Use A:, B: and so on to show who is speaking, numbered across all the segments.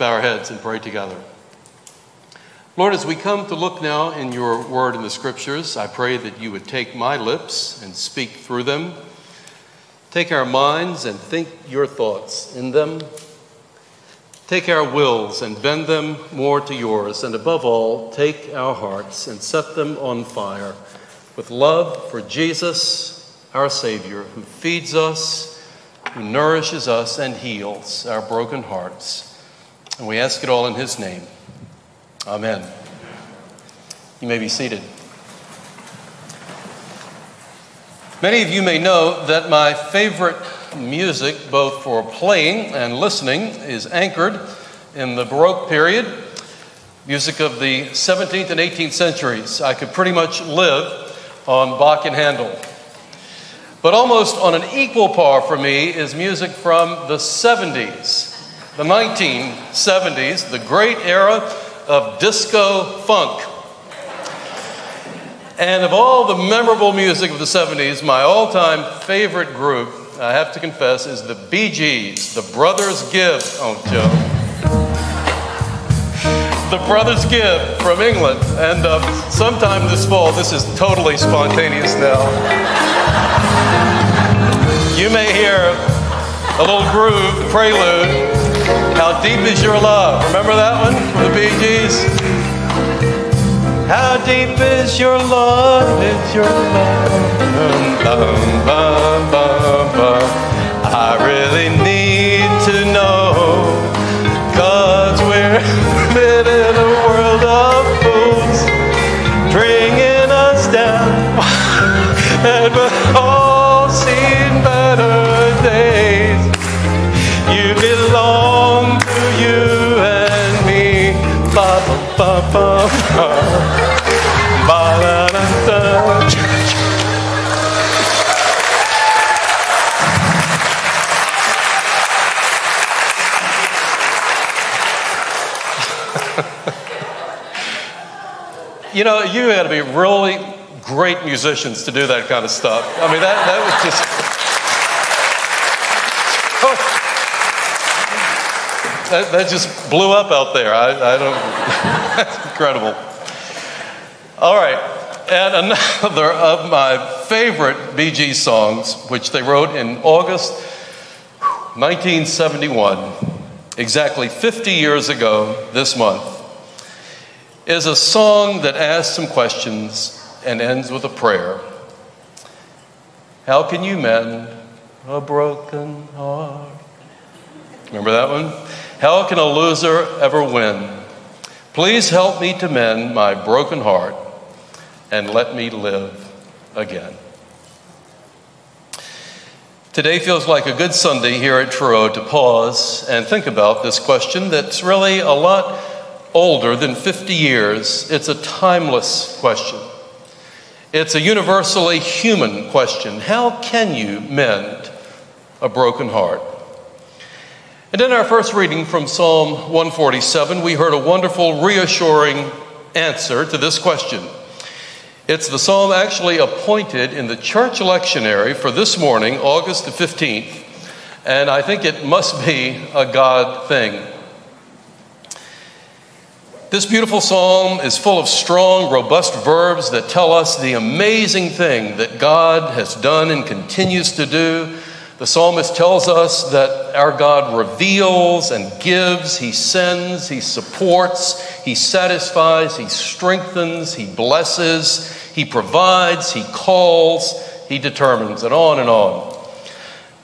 A: bow our heads and pray together. Lord, as we come to look now in your word in the scriptures, I pray that you would take my lips and speak through them. Take our minds and think your thoughts in them. Take our wills and bend them more to yours. And above all, take our hearts and set them on fire with love for Jesus, our Savior, who feeds us, who nourishes us, and heals our broken hearts. And we ask it all in His name. Amen. You may be seated. Many of you may know that my favorite music, both for playing and listening, is anchored in the Baroque period, music of the 17th and 18th centuries. I could pretty much live on Bach and Handel. But almost on an equal par for me is music from the 70s the 1970s, the great era of disco funk. And of all the memorable music of the 70s, my all time favorite group, I have to confess, is the Bee Gees, the Brothers Gibb. Oh, Joe. The Brothers Gibb from England. And uh, sometime this fall, this is totally spontaneous now. You may hear a little groove, prelude. How deep is your love? Remember that one from the Bee Gees? How deep is your love? Is your love? I really need to know. Cause we're living in a world of You know, you had to be really great musicians to do that kind of stuff. I mean, that, that was just. That, that just blew up out there. I, I don't. That's incredible. All right. And another of my favorite Bee Gees songs, which they wrote in August 1971, exactly 50 years ago this month, is a song that asks some questions and ends with a prayer. How can you mend a broken heart? Remember that one? How can a loser ever win? Please help me to mend my broken heart and let me live again. Today feels like a good Sunday here at Truro to pause and think about this question that's really a lot older than 50 years. It's a timeless question. It's a universally human question. How can you mend a broken heart? And in our first reading from Psalm 147, we heard a wonderful, reassuring answer to this question. It's the psalm actually appointed in the church lectionary for this morning, August the 15th, and I think it must be a God thing. This beautiful psalm is full of strong, robust verbs that tell us the amazing thing that God has done and continues to do. The psalmist tells us that our God reveals and gives, He sends, He supports, He satisfies, He strengthens, He blesses, He provides, He calls, He determines, and on and on.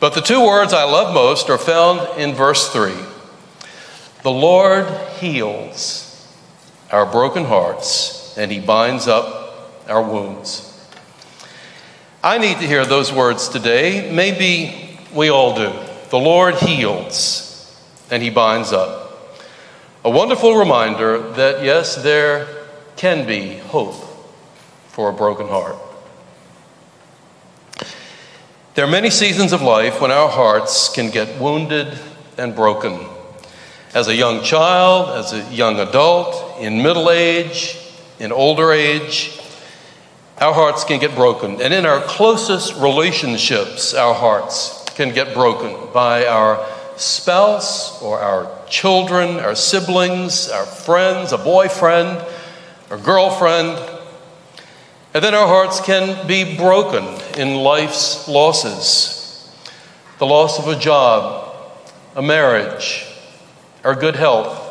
A: But the two words I love most are found in verse 3 The Lord heals our broken hearts, and He binds up our wounds. I need to hear those words today. Maybe we all do. The Lord heals, and He binds up. A wonderful reminder that, yes, there can be hope for a broken heart. There are many seasons of life when our hearts can get wounded and broken as a young child, as a young adult, in middle age, in older age, our hearts can get broken. And in our closest relationships, our hearts can get broken by our spouse or our children, our siblings, our friends, a boyfriend, or girlfriend. And then our hearts can be broken in life's losses the loss of a job, a marriage, our good health,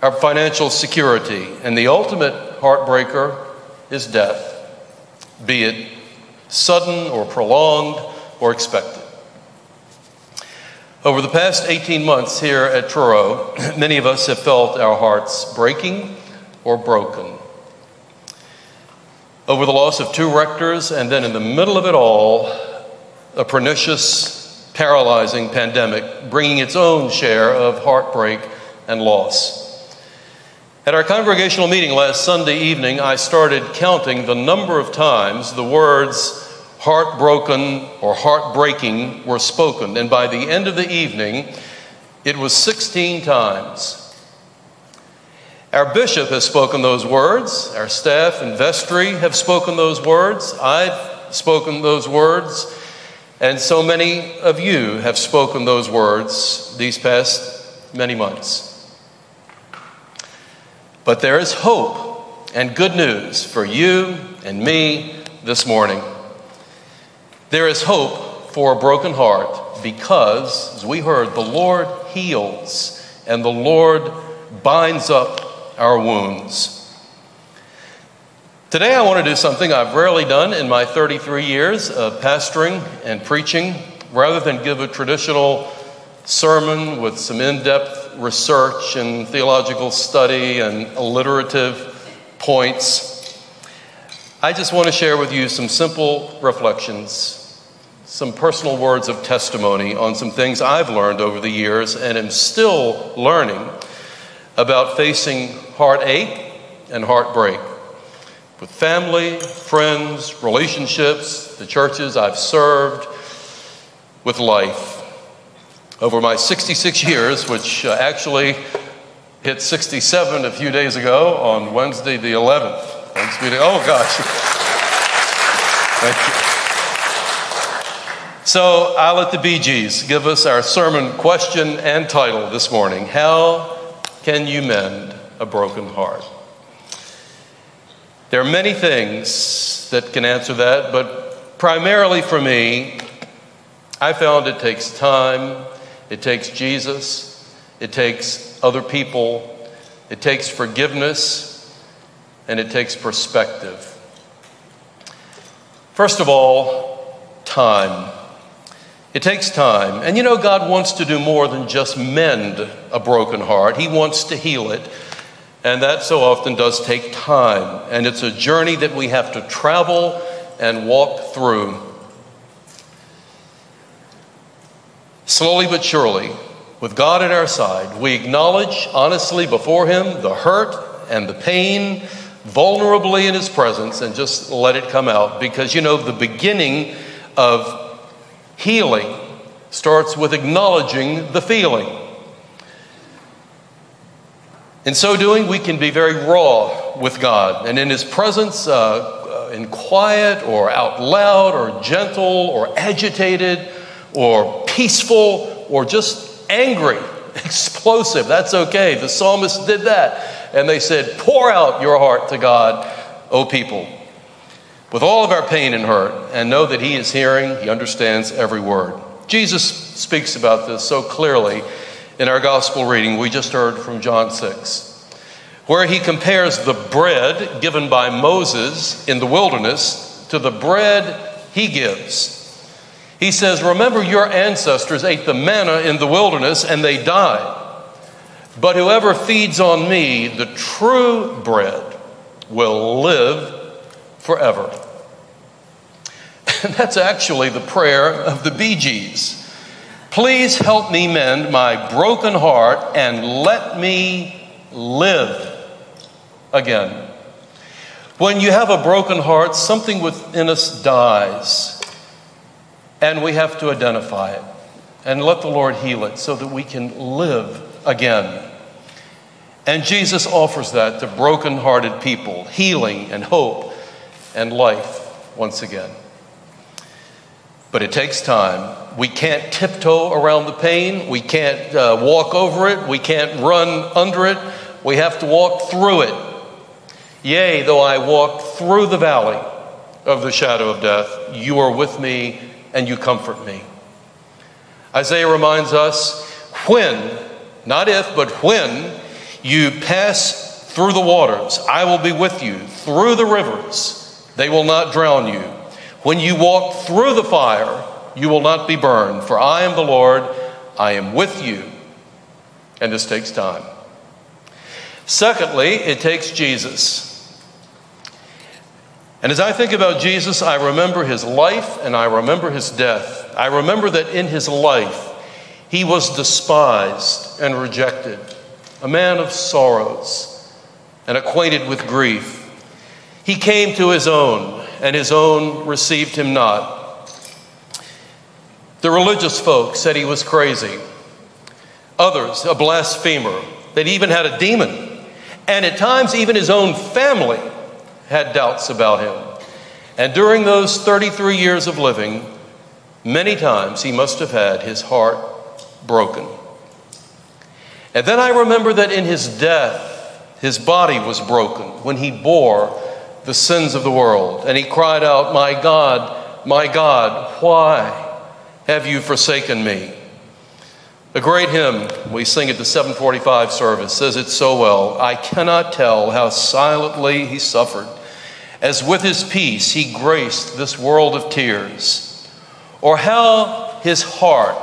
A: our financial security, and the ultimate heartbreaker is death, be it sudden or prolonged or expected. Over the past 18 months here at Truro, many of us have felt our hearts breaking or broken. Over the loss of two rectors, and then in the middle of it all, a pernicious, paralyzing pandemic, bringing its own share of heartbreak and loss. At our congregational meeting last Sunday evening, I started counting the number of times the words heartbroken or heartbreaking were spoken. And by the end of the evening, it was 16 times. Our bishop has spoken those words. Our staff and vestry have spoken those words. I've spoken those words. And so many of you have spoken those words these past many months. But there is hope and good news for you and me this morning. There is hope for a broken heart because, as we heard, the Lord heals and the Lord binds up our wounds. Today, I want to do something I've rarely done in my 33 years of pastoring and preaching. Rather than give a traditional sermon with some in depth research and theological study and alliterative points, I just want to share with you some simple reflections, some personal words of testimony on some things I've learned over the years and am still learning about facing heartache and heartbreak with family, friends, relationships, the churches I've served, with life. Over my 66 years, which uh, actually hit 67 a few days ago on Wednesday the 11th. Thanks Oh, gosh. Thank you. So I'll let the Gees give us our sermon question and title this morning How Can You Mend a Broken Heart? There are many things that can answer that, but primarily for me, I found it takes time, it takes Jesus, it takes other people, it takes forgiveness, and it takes perspective. First of all, time. It takes time. And you know, God wants to do more than just mend a broken heart, He wants to heal it. And that so often does take time. And it's a journey that we have to travel and walk through. Slowly but surely, with God at our side, we acknowledge honestly before Him the hurt and the pain vulnerably in His presence and just let it come out. Because, you know, the beginning of healing starts with acknowledging the feeling. In so doing, we can be very raw with God. And in His presence, uh, uh in quiet or out loud or gentle or agitated or peaceful or just angry, explosive, that's okay. The psalmist did that and they said, Pour out your heart to God, O people, with all of our pain and hurt, and know that He is hearing, He understands every word. Jesus speaks about this so clearly in our gospel reading we just heard from John 6, where He compares the bread given by Moses in the wilderness to the bread He gives. He says, Remember, your ancestors ate the manna in the wilderness and they died. But whoever feeds on me, the true bread, will live forever. And that's actually the prayer of the Bee Gees. Please help me mend my broken heart and let me live again. When you have a broken heart, something within us dies, and we have to identify it and let the Lord heal it so that we can live again. And Jesus offers that to broken-hearted people healing and hope and life once again. But it takes time we can't tiptoe around the pain. We can't uh, walk over it. We can't run under it. We have to walk through it. Yea, though I walk through the valley of the shadow of death, you are with me and you comfort me. Isaiah reminds us when, not if, but when you pass through the waters, I will be with you. Through the rivers, they will not drown you. When you walk through the fire, you will not be burned, for I am the Lord, I am with you. And this takes time. Secondly, it takes Jesus. And as I think about Jesus, I remember his life and I remember his death. I remember that in his life, he was despised and rejected, a man of sorrows and acquainted with grief. He came to his own, and his own received him not. The religious folk said he was crazy, others, a blasphemer, that even had a demon. And at times, even his own family had doubts about him. And during those 33 years of living, many times he must have had his heart broken. And then I remember that in his death, his body was broken when he bore the sins of the world. And he cried out, My God, my God, why have you forsaken me? A great hymn we sing at the 745 service says it so well. I cannot tell how silently he suffered, as with his peace he graced this world of tears, or how his heart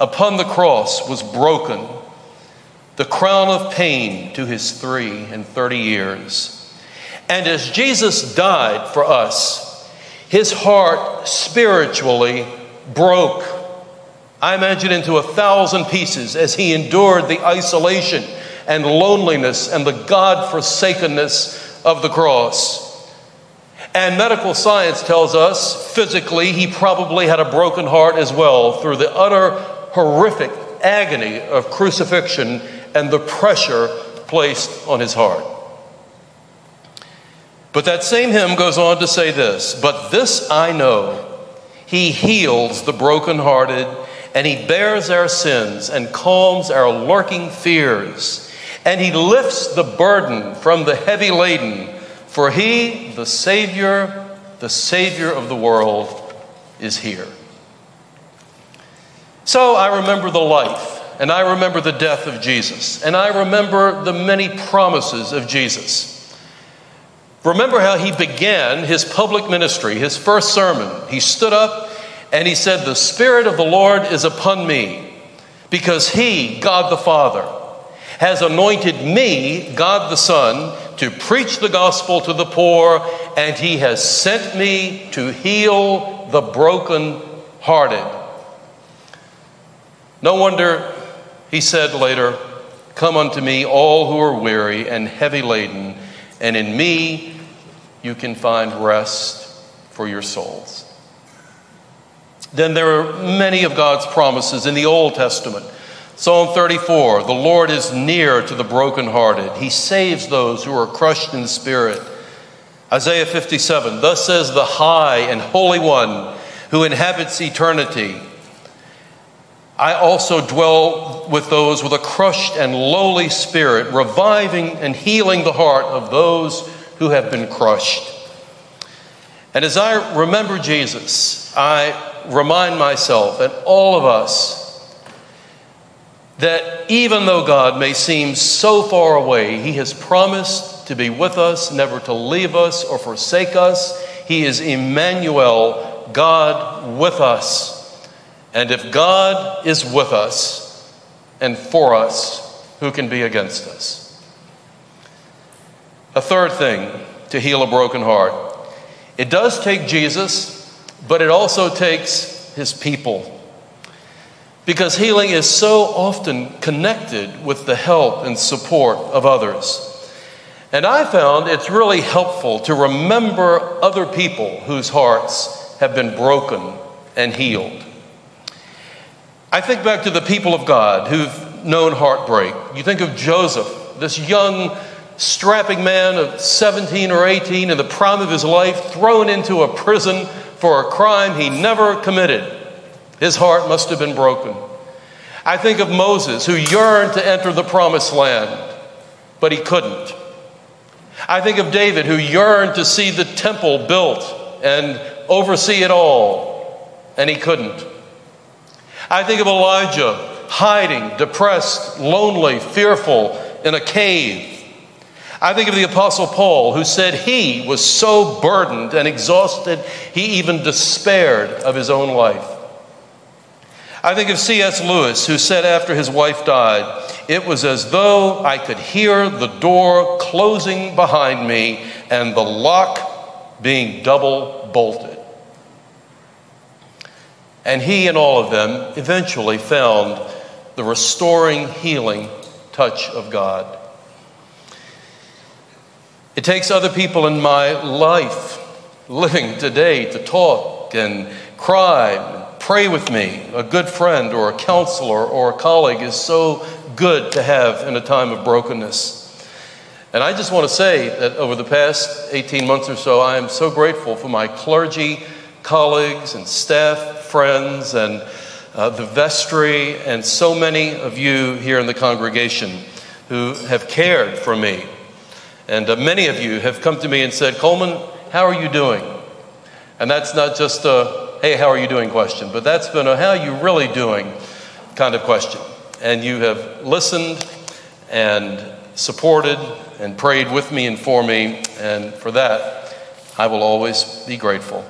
A: upon the cross was broken, the crown of pain to his three and thirty years. And as Jesus died for us, his heart spiritually broke, I imagine, into a thousand pieces as he endured the isolation and loneliness and the God forsakenness of the cross. And medical science tells us physically he probably had a broken heart as well through the utter horrific agony of crucifixion and the pressure placed on his heart. But that same hymn goes on to say this But this I know, he heals the brokenhearted, and he bears our sins and calms our lurking fears, and he lifts the burden from the heavy laden. For he, the Savior, the Savior of the world, is here. So I remember the life, and I remember the death of Jesus, and I remember the many promises of Jesus. Remember how he began his public ministry, his first sermon. He stood up and he said, The Spirit of the Lord is upon me, because he, God the Father, has anointed me, God the Son, to preach the gospel to the poor, and he has sent me to heal the broken hearted. No wonder he said later, Come unto me, all who are weary and heavy laden and in me you can find rest for your souls. Then there are many of God's promises in the Old Testament. Psalm 34 The Lord is near to the brokenhearted, He saves those who are crushed in spirit. Isaiah 57 Thus says the High and Holy One who inhabits eternity. I also dwell with those with a crushed and lowly spirit, reviving and healing the heart of those who have been crushed. And as I remember Jesus, I remind myself and all of us that even though God may seem so far away, He has promised to be with us, never to leave us or forsake us. He is Emmanuel, God with us. And if God is with us and for us, who can be against us? A third thing to heal a broken heart it does take Jesus, but it also takes his people. Because healing is so often connected with the help and support of others. And I found it's really helpful to remember other people whose hearts have been broken and healed. I think back to the people of God who've known heartbreak. You think of Joseph, this young, strapping man of 17 or 18 in the prime of his life, thrown into a prison for a crime he never committed. His heart must have been broken. I think of Moses, who yearned to enter the promised land, but he couldn't. I think of David, who yearned to see the temple built and oversee it all, and he couldn't. I think of Elijah, hiding, depressed, lonely, fearful in a cave. I think of the Apostle Paul, who said he was so burdened and exhausted, he even despaired of his own life. I think of C.S. Lewis, who said after his wife died, It was as though I could hear the door closing behind me and the lock being double bolted. And he and all of them eventually found the restoring, healing touch of God. It takes other people in my life living today to talk and cry and pray with me. A good friend or a counselor or a colleague is so good to have in a time of brokenness. And I just want to say that over the past 18 months or so, I am so grateful for my clergy colleagues and staff, friends, and uh, the vestry, and so many of you here in the congregation who have cared for me. And uh, many of you have come to me and said, Coleman, how are you doing? And that's not just a hey, how are you doing question, but that's been a how are you really doing kind of question. And you have listened and supported and prayed with me and for me, and for that, I will always be grateful.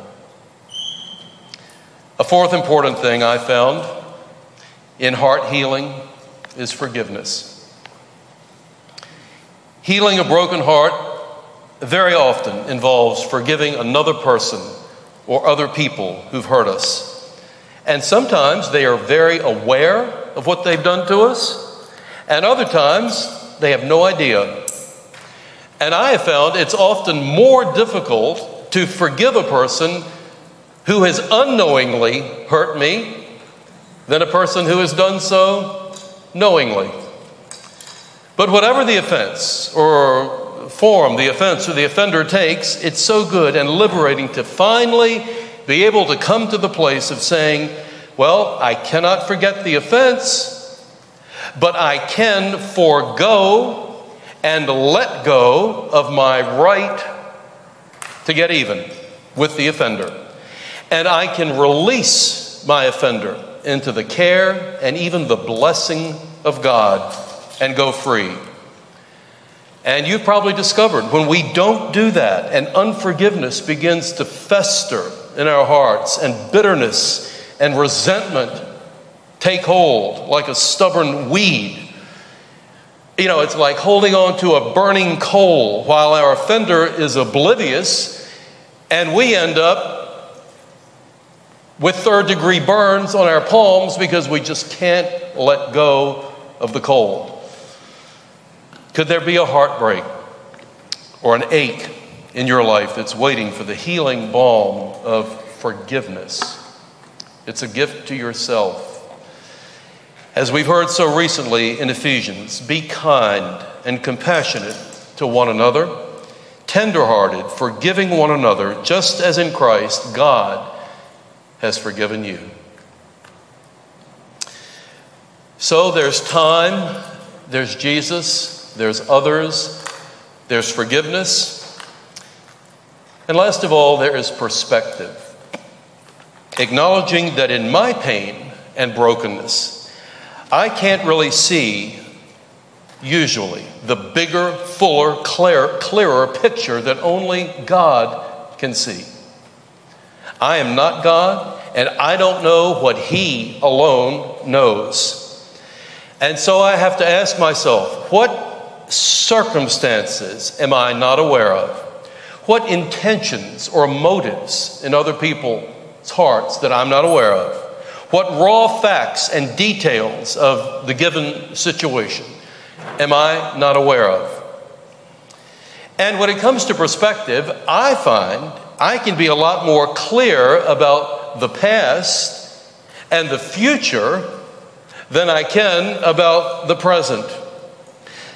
A: A fourth important thing I found in heart healing is forgiveness. Healing a broken heart very often involves forgiving another person or other people who've hurt us. And sometimes they are very aware of what they've done to us, and other times they have no idea. And I have found it's often more difficult to forgive a person who has unknowingly hurt me than a person who has done so knowingly. But whatever the offense or form the offense or the offender takes, it's so good and liberating to finally be able to come to the place of saying, Well, I cannot forget the offense, but I can forego and let go of my right to get even with the offender. And I can release my offender into the care and even the blessing of God and go free. And you've probably discovered when we don't do that and unforgiveness begins to fester in our hearts and bitterness and resentment take hold like a stubborn weed. You know, it's like holding on to a burning coal while our offender is oblivious, and we end up with third degree burns on our palms because we just can't let go of the cold? Could there be a heartbreak or an ache in your life that's waiting for the healing balm of forgiveness? It's a gift to yourself. As we've heard so recently in Ephesians, be kind and compassionate to one another, tenderhearted, forgiving one another, just as in Christ God has forgiven you. So there's time, there's Jesus, there's others, there's forgiveness, and last of all, there is perspective. Acknowledging that in my pain and brokenness, I can't really see, usually, the bigger, fuller, clear, clearer picture that only God can see. I am not God, and I don't know what He alone knows. And so I have to ask myself, what circumstances am I not aware of? What intentions or motives in other people's hearts that I'm not aware of? What raw facts and details of the given situation am I not aware of? And when it comes to perspective, I find I can be a lot more clear about the past and the future than I can about the present.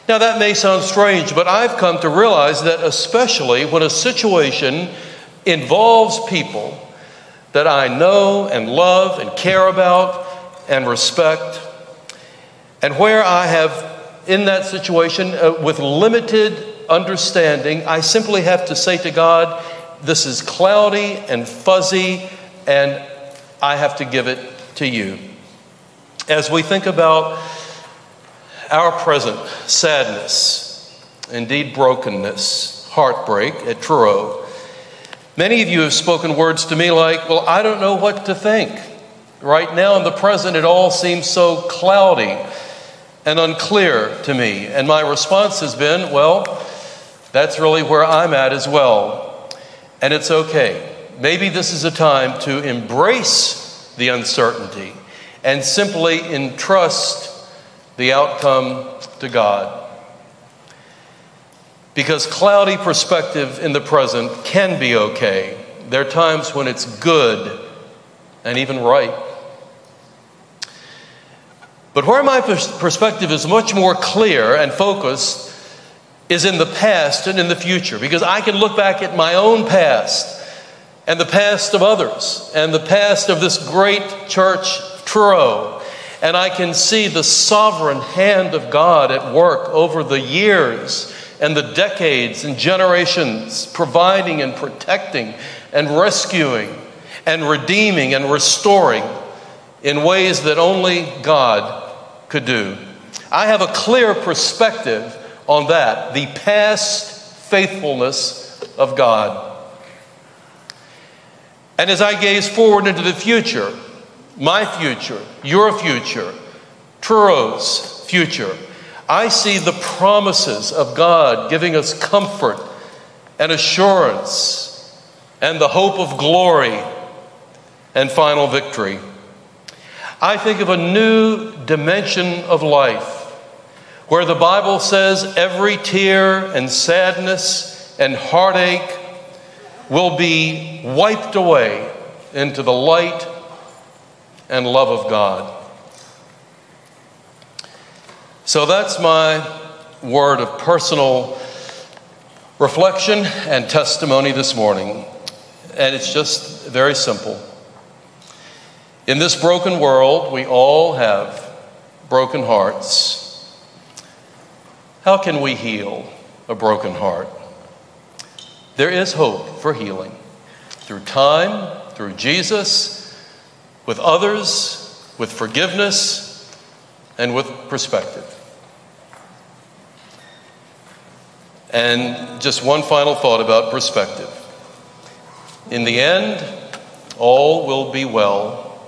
A: Now, that may sound strange, but I've come to realize that, especially when a situation involves people that I know and love and care about and respect, and where I have, in that situation, uh, with limited understanding, I simply have to say to God, This is cloudy and fuzzy, and I have to give it to you. As we think about our present sadness, indeed brokenness, heartbreak at Truro, many of you have spoken words to me like, Well, I don't know what to think. Right now in the present, it all seems so cloudy and unclear to me. And my response has been, Well, that's really where I'm at as well. And it's okay. Maybe this is a time to embrace the uncertainty and simply entrust the outcome to God. Because cloudy perspective in the present can be okay. There are times when it's good and even right. But where my perspective is much more clear and focused is in the past and in the future because I can look back at my own past and the past of others and the past of this great church, Truro, and I can see the sovereign hand of God at work over the years and the decades and generations, providing and protecting and rescuing and redeeming and restoring in ways that only God could do. I have a clear perspective on that the past faithfulness of God. And as I gaze forward into the future, my future, your future, Truro's future, I see the promises of God giving us comfort and assurance and the hope of glory and final victory. I think of a new dimension of life where the Bible says every tear and sadness and heartache will be wiped away into the light and love of God. So that's my word of personal reflection and testimony this morning. And it's just very simple. In this broken world, we all have broken hearts. How can we heal a broken heart? There is hope for healing through time, through Jesus, with others, with forgiveness, and with perspective. And just one final thought about perspective. In the end, all will be well.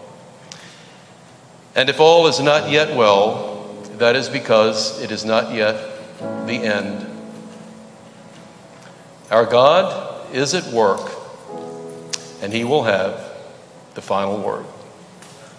A: And if all is not yet well, that is because it is not yet the end. Our God is at work, and He will have the final word.